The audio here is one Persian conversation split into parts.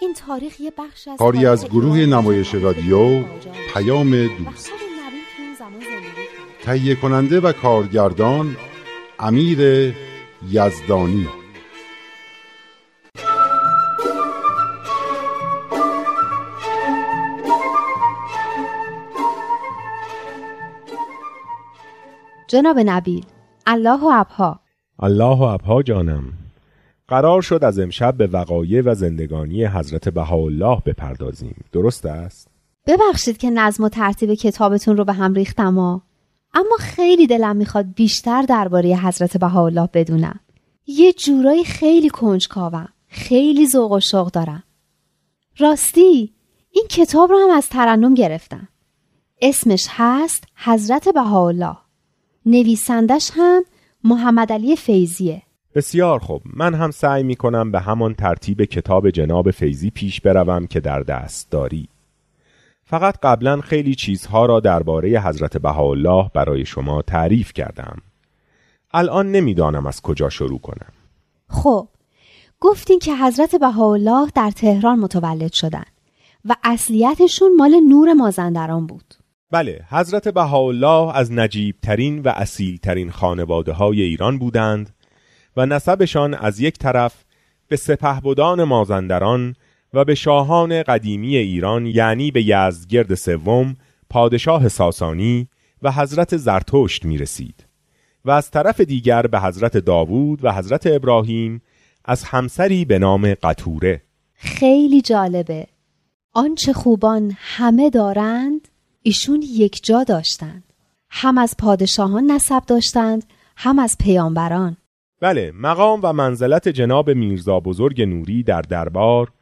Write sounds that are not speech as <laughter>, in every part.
این تاریخ یه بخش از کاری از گروه نمایش رادیو پیام دوست. تهیه کننده و کارگردان امیر یزدانی. جناب نبیل الله و ابها. الله و ابها جانم. قرار شد از امشب به وقایع و زندگانی حضرت بهاءالله بپردازیم. درست است؟ ببخشید که نظم و ترتیب کتابتون رو به هم ریختم ها اما خیلی دلم می‌خواد بیشتر درباره حضرت بهاءالله بدونم. یه جورایی خیلی کنجکاوم. خیلی ذوق و شوق دارم. راستی این کتاب رو هم از ترنم گرفتم. اسمش هست حضرت بهاءالله. نویسندش هم محمد علی فیزیه بسیار خوب. من هم سعی می کنم به همان ترتیب کتاب جناب فیزی پیش بروم که در دست داری. فقط قبلا خیلی چیزها را درباره حضرت بهاءالله برای شما تعریف کردم. الان نمی‌دانم از کجا شروع کنم. خب گفتین که حضرت بهاءالله در تهران متولد شدن و اصلیتشون مال نور مازندران بود. بله حضرت بهاءالله از نجیب ترین و اصیل ترین خانواده های ایران بودند و نسبشان از یک طرف به سپهبدان مازندران و به شاهان قدیمی ایران یعنی به یزدگرد سوم پادشاه ساسانی و حضرت زرتشت می رسید و از طرف دیگر به حضرت داوود و حضرت ابراهیم از همسری به نام قطوره. خیلی جالبه. آنچه خوبان همه دارند ایشون یک جا داشتند. هم از پادشاهان نسب داشتند هم از پیامبران. بله مقام و منزلت جناب میرزا بزرگ نوری در دربار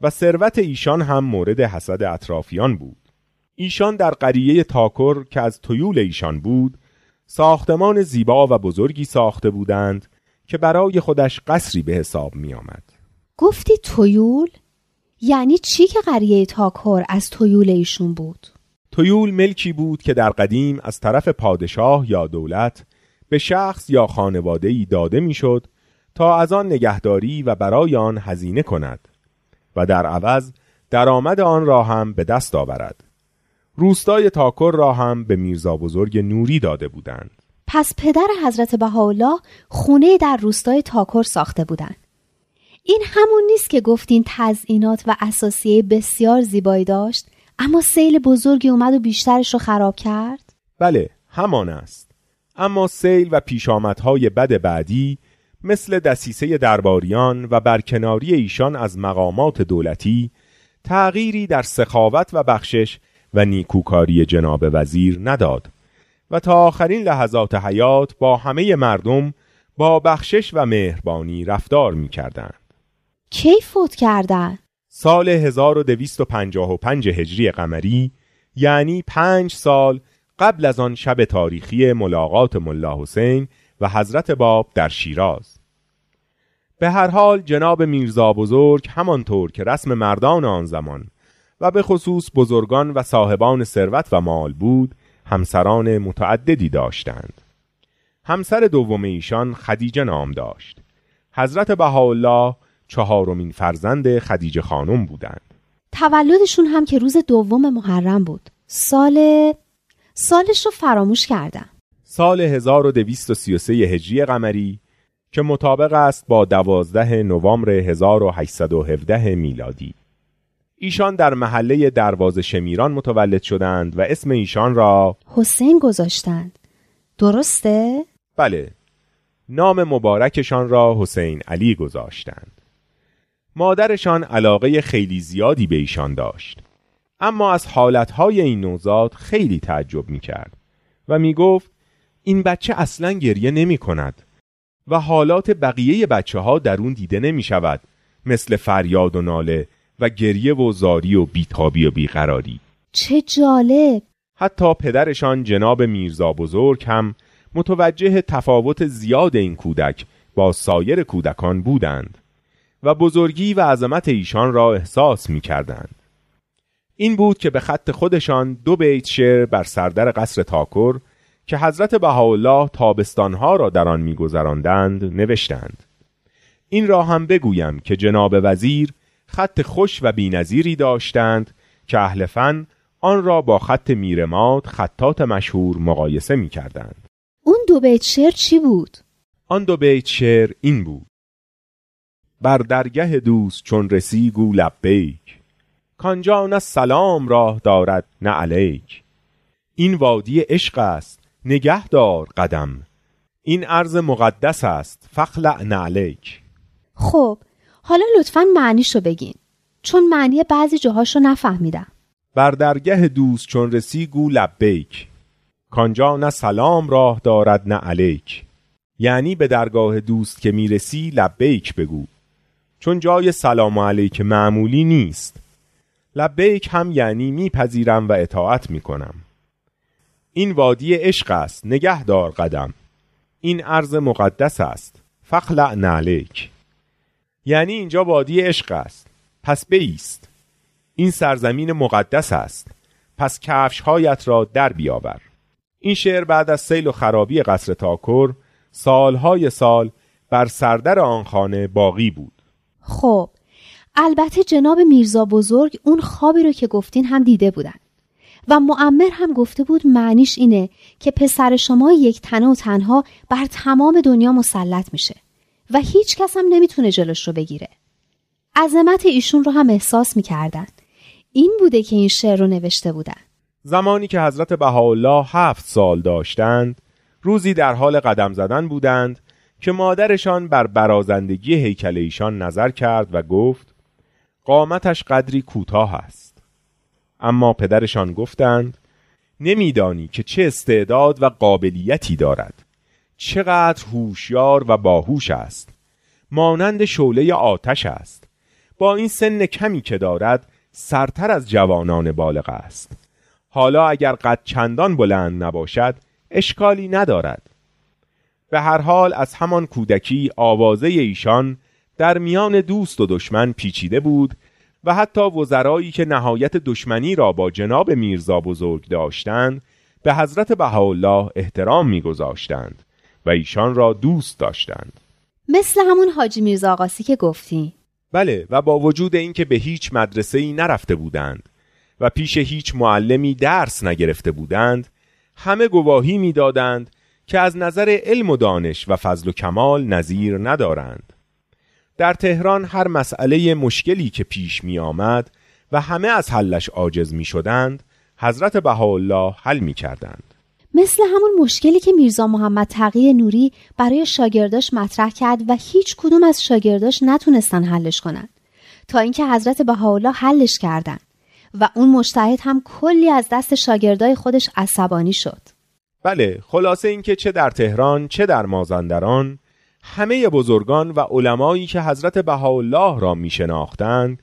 و ثروت ایشان هم مورد حسد اطرافیان بود ایشان در قریه تاکر که از تویول ایشان بود ساختمان زیبا و بزرگی ساخته بودند که برای خودش قصری به حساب می آمد. گفتی تویول؟ یعنی چی که قریه تاکر از تویول ایشون بود؟ تویول ملکی بود که در قدیم از طرف پادشاه یا دولت به شخص یا خانواده ای داده می‌شد تا از آن نگهداری و برای آن هزینه کند و در عوض درآمد آن را هم به دست آورد. روستای تاکر را هم به میرزا بزرگ نوری داده بودند. پس پدر حضرت بهاءالله خونه در روستای تاکر ساخته بودند. این همون نیست که گفتین تزئینات و اساسیه بسیار زیبایی داشت اما سیل بزرگی اومد و بیشترش رو خراب کرد؟ بله همان است. اما سیل و پیشامدهای بد بعدی مثل دسیسه درباریان و برکناری ایشان از مقامات دولتی تغییری در سخاوت و بخشش و نیکوکاری جناب وزیر نداد و تا آخرین لحظات حیات با همه مردم با بخشش و مهربانی رفتار می کردن. کی فوت کردن؟ سال 1255 هجری قمری یعنی پنج سال قبل از آن شب تاریخی ملاقات ملا حسین و حضرت باب در شیراز. به هر حال جناب میرزا بزرگ همانطور که رسم مردان آن زمان و به خصوص بزرگان و صاحبان ثروت و مال بود همسران متعددی داشتند. همسر دوم ایشان خدیجه نام داشت. حضرت بهاءالله چهارمین فرزند خدیجه خانم بودند. تولدشون هم که روز دوم محرم بود. سال سالش رو فراموش کردم. سال 1233 هجری قمری که مطابق است با 12 نوامبر 1817 میلادی. ایشان در محله دروازه شمیران متولد شدند و اسم ایشان را حسین گذاشتند. درسته؟ بله. نام مبارکشان را حسین علی گذاشتند. مادرشان علاقه خیلی زیادی به ایشان داشت. اما از حالتهای این نوزاد خیلی تعجب می کرد و می گفت این بچه اصلا گریه نمی کند و حالات بقیه بچه ها در اون دیده نمی شود مثل فریاد و ناله و گریه و زاری و بیتابی و بیقراری چه جالب حتی پدرشان جناب میرزا بزرگ هم متوجه تفاوت زیاد این کودک با سایر کودکان بودند و بزرگی و عظمت ایشان را احساس می کردند. این بود که به خط خودشان دو بیت شعر بر سردر قصر تاکر که حضرت بهاءالله تابستانها را در آن میگذراندند نوشتند این را هم بگویم که جناب وزیر خط خوش و بینظیری داشتند که اهل فن آن را با خط میرماد خطات مشهور مقایسه می کردند. اون دو بیت شعر چی بود؟ آن دو بیت شعر این بود بر درگه دوست چون رسی گو لبیک کانجا نه سلام راه دارد نه علیک. این وادی عشق است نگه دار قدم. این عرض مقدس است فخلع نعلیک خب حالا لطفا معنیشو بگین چون معنی بعضی جاهاش رو نفهمیدم. بر درگه دوست چون رسی گو لبیک. کانجا نه سلام راه دارد نه علیک. یعنی به درگاه دوست که می‌رسی لبیک بگو. چون جای سلام علیک معمولی نیست. لبیک هم یعنی میپذیرم و اطاعت می‌کنم. این وادی عشق است نگه دار قدم. این عرض مقدس است. فخلع نعلیک یعنی اینجا وادی عشق است. پس بیست. این سرزمین مقدس است. پس کفشهایت را در بیاور. این شعر بعد از سیل و خرابی قصر تاکر سالهای سال بر سردر آن خانه باقی بود. خب البته جناب میرزا بزرگ اون خوابی رو که گفتین هم دیده بودن و معمر هم گفته بود معنیش اینه که پسر شما یک تنه و تنها بر تمام دنیا مسلط میشه و هیچ کس هم نمی‌تونه جلوش رو بگیره. عظمت ایشون رو هم احساس می‌کردن. این بوده که این شعر رو نوشته بودن. زمانی که حضرت بهاءالله هفت سال داشتند روزی در حال قدم زدن بودند که مادرشان بر برازندگی هیکل ایشان نظر کرد و گفت قامتش قدری کوتاه است. اما پدرشان گفتند نمیدانی که چه استعداد و قابلیتی دارد. چقدر هوشیار و باهوش است. مانند شعله آتش است. با این سن کمی که دارد سرتر از جوانان بالغ است. حالا اگر قد چندان بلند نباشد اشکالی ندارد. به هر حال از همان کودکی آوازه ایشان در میان دوست و دشمن پیچیده بود و حتی وزرایی که نهایت دشمنی را با جناب میرزا بزرگ داشتند به حضرت بهاءالله احترام میگذاشتند و ایشان را دوست داشتند. مثل همون حاجی میرزا آقاسی که گفتی. بله و با وجود اینکه به هیچ مدرسه ای نرفته بودند و پیش هیچ معلمی درس نگرفته بودند همه گواهی می‌دادند که از نظر علم و دانش و فضل و کمال نظیر ندارند. در تهران هر مسئله مشکلی که پیش می آمد و همه از حلش عاجز می شدند حضرت بهاءالله حل می کردند مثل همون مشکلی که میرزا محمد تقی نوری برای شاگرداش مطرح کرد و هیچ کدوم از شاگرداش نتونستن حلش کنند تا اینکه حضرت بهاءالله حلش کردند و اون مجتهد هم کلی از دست شاگردای خودش عصبانی شد. بله خلاصه اینکه چه در تهران چه در مازندران همه بزرگان و علمایی که حضرت بهاءالله را می شناختند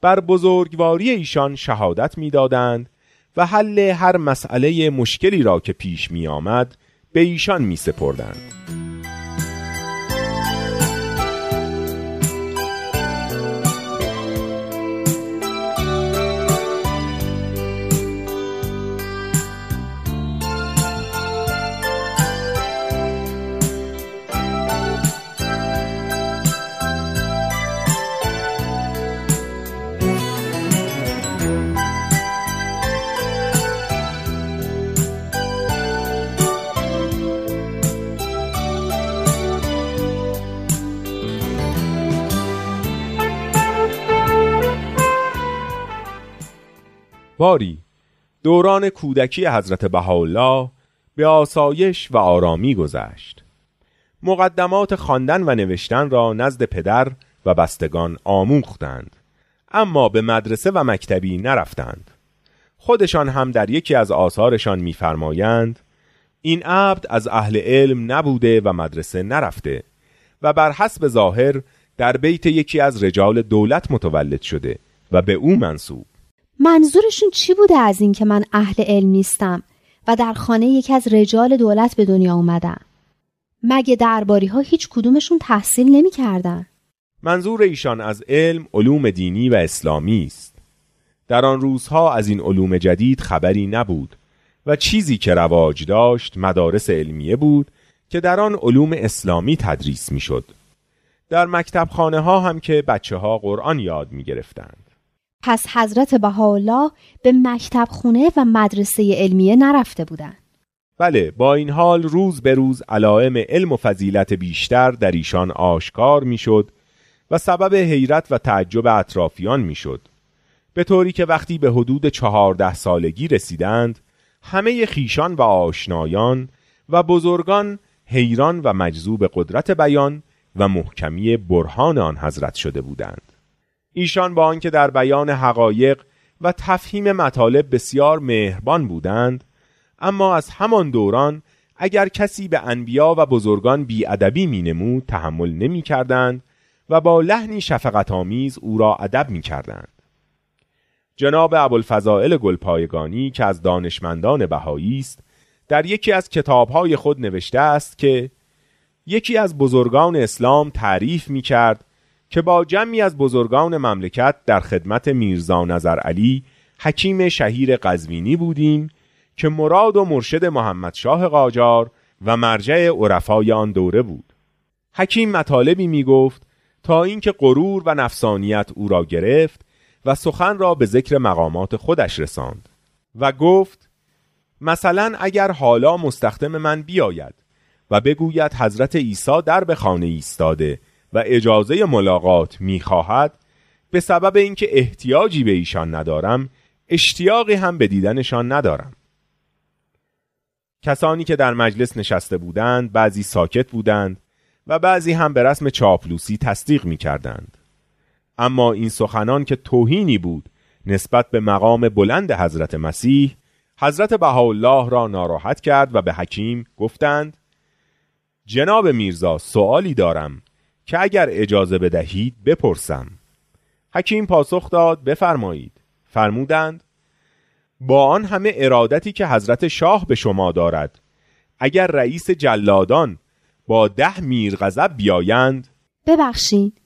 بر بزرگواری ایشان شهادت می‌دادند و حل هر مسئله مشکلی را که پیش می آمد به ایشان می سپردند. باری دوران کودکی حضرت بهاءالله به آسایش و آرامی گذشت. مقدمات خواندن و نوشتن را نزد پدر و بستگان آموختند اما به مدرسه و مکتبی نرفتند. خودشان هم در یکی از آثارشان می‌فرمایند این عبد از اهل علم نبوده و مدرسه نرفته و بر حسب ظاهر در بیت یکی از رجال دولت متولد شده و به او منصوب منظورشون چی بوده از این که من اهل علم نیستم و در خانه یکی از رجال دولت به دنیا اومدم مگه درباری ها هیچ کدومشون تحصیل نمی کردن؟ منظور ایشان از علم علوم دینی و اسلامی است در آن روزها از این علوم جدید خبری نبود و چیزی که رواج داشت مدارس علمیه بود که در آن علوم اسلامی تدریس می‌شد. در مکتب خانه ها هم که بچه ها قرآن یاد می گرفتند. پس حضرت بهاءالله به مکتب خونه و مدرسه علمیه نرفته بودند. بله با این حال روز به روز علائم علم و فضیلت بیشتر در ایشان آشکار می‌شد و سبب حیرت و تعجب اطرافیان می‌شد به طوری که وقتی به حدود چهارده سالگی رسیدند همه خیشان و آشنایان و بزرگان حیران و مجذوب قدرت بیان و محکمی برهان آن حضرت شده بودند ایشان با آنکه در بیان حقایق و تفهیم مطالب بسیار مهربان بودند اما از همان دوران اگر کسی به انبیا و بزرگان بیادبی می نمود تحمل نمی کردند و با لحنی شفقت آمیز او را ادب می کردند. جناب ابوالفضائل گلپایگانی که از دانشمندان بهایی است در یکی از کتابهای خود نوشته است که یکی از بزرگان اسلام تعریف می کرد که با جمعی از بزرگان مملکت در خدمت میرزا نظر علی حکیم شهیر قزوینی بودیم که مراد و مرشد محمد شاه قاجار و مرجع عرفای آن دوره بود. حکیم مطالبی می گفت تا اینکه غرور و نفسانیت او را گرفت و سخن را به ذکر مقامات خودش رساند و گفت مثلا اگر حالا مستخدم من بیاید و بگوید حضرت عیسی در به خانه ایستاده و اجازه ملاقات می‌خواهد به سبب اینکه احتیاجی به ایشان ندارم اشتیاقی هم به دیدنشان ندارم کسانی که در مجلس نشسته بودند بعضی ساکت بودند و بعضی هم به رسم چاپلوسی تصدیق می کردند. اما این سخنان که توهینی بود نسبت به مقام بلند حضرت مسیح حضرت بهاءالله را ناراحت کرد و به حکیم گفتند جناب میرزا سوالی دارم که اگر اجازه بدهید بپرسم. حکیم پاسخ داد بفرمایید. فرمودند با آن همه ارادتی که حضرت شاه به شما دارد اگر رئیس جلادان با ده میرغضب بیایند. ببخشید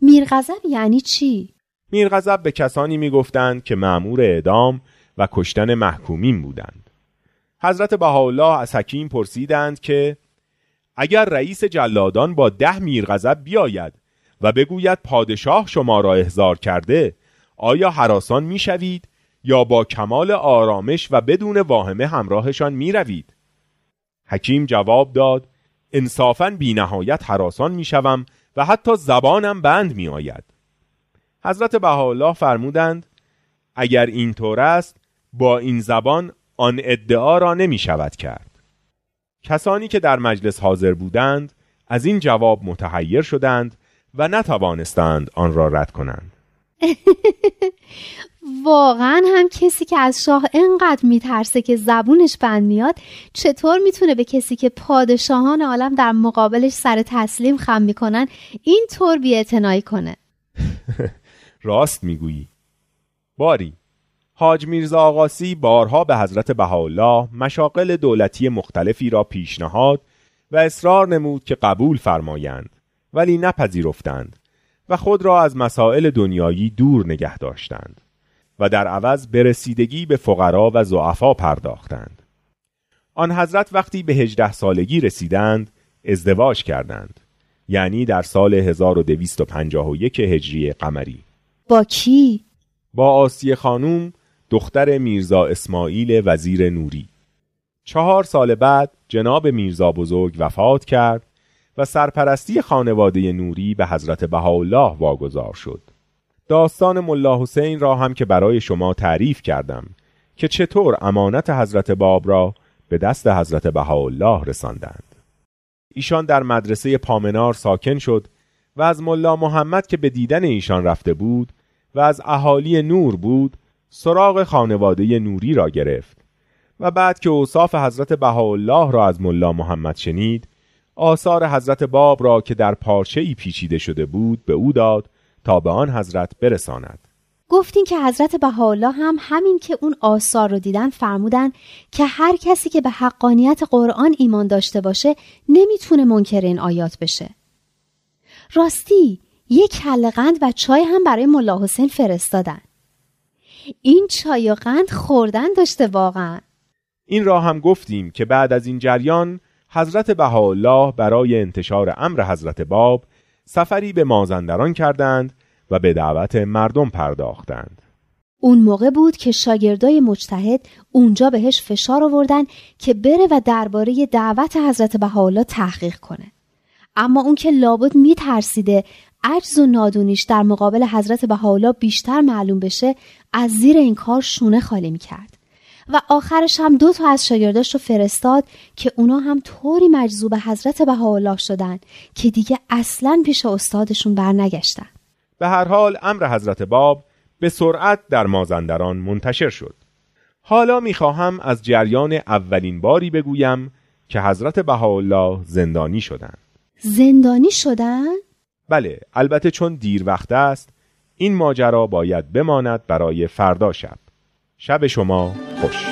میرغضب یعنی چی؟ میرغضب به کسانی می‌گفتند که معمور اعدام و کشتن محکومین بودند. حضرت بهاءالله از حکیم پرسیدند که اگر رئیس جلادان با ده میرغضب بیاید و بگوید پادشاه شما را احضار کرده آیا حراسان می‌شوید یا با کمال آرامش و بدون واهمه همراهشان می روید؟ حکیم جواب داد انصافا بی نهایت حراسان می شوم و حتی زبانم بند می آید. حضرت بهاءالله فرمودند اگر اینطور است با این زبان آن ادعا را نمی شود کرد. کسانی که در مجلس حاضر بودند از این جواب متحیر شدند و نتوانستند آن را رد کنند. <laughs> واقعا هم کسی که از شاه انقدر میترسه که زبونش بند میاد چطور می‌تونه به کسی که پادشاهان عالم در مقابلش سر تسلیم خم می‌کنن این طور بیاعتنایی کنه <laughs> راست می‌گویی باری حاج میرزا آقاسی بارها به حضرت بهاءالله مشاقل دولتی مختلفی را پیشنهاد و اصرار نمود که قبول فرمایند ولی نپذیرفتند و خود را از مسائل دنیایی دور نگه داشتند و در عوض برسیدگی به فقرا و زعفا پرداختند آن حضرت وقتی به هجده سالگی رسیدند ازدواج کردند یعنی در سال 1251 هجری قمری با کی؟ با آسیه خانوم دختر میرزا اسماعیل وزیر نوری. چهار سال بعد جناب میرزا بزرگ وفات کرد و سرپرستی خانواده نوری به حضرت بهاءالله واگذار شد. داستان ملا حسین را هم که برای شما تعریف کردم که چطور امانت حضرت باب را به دست حضرت بهاءالله رساندند. ایشان در مدرسه پامنار ساکن شد و از ملا محمد که به دیدن ایشان رفته بود و از اهالی نور بود سراغ خانواده نوری را گرفت و بعد که اوصاف حضرت بهاءالله را از ملا محمد شنید آثار حضرت باب را که در پارچه ای پیچیده شده بود به او داد تا به آن حضرت برساند گفتین که حضرت بهاءالله هم همین که اون آثار رو دیدن فرمودن که هر کسی که به حقانیت قرآن ایمان داشته باشه نمی‌تونه منکر این آیات بشه. راستی یک کله قند و چای هم برای ملا حسین فرستادن. این چای و قند خوردن داشته واقعا. این را هم گفتیم که بعد از این جریان حضرت بهاءالله برای انتشار امر حضرت باب سفری به مازندران کردند و به دعوت مردم پرداختند. اون موقع بود که شاگردای مجتهد اونجا بهش فشار آوردن که بره و درباره دعوت حضرت بهاءالله تحقیق کنه. اما اون که لابد میترسیده عجز و نادونیش در مقابل حضرت بهاءالله بیشتر معلوم بشه از زیر این کار شونه خالی می‌کرد. و آخرش هم دو تا از شاگرداش رو فرستاد که اونا هم طوری مجذوب حضرت بهاءالله شدن که دیگه اصلا پیش استادشون برنگشتن. به هر حال امر حضرت باب به سرعت در مازندران منتشر شد. حالا می‌خواهم از جریان اولین باری بگویم که حضرت بهاءالله زندانی شدند. زندانی شدن؟ بله البته چون دیر وقت است این ماجرا باید بماند برای فردا شب. شب شما خوش.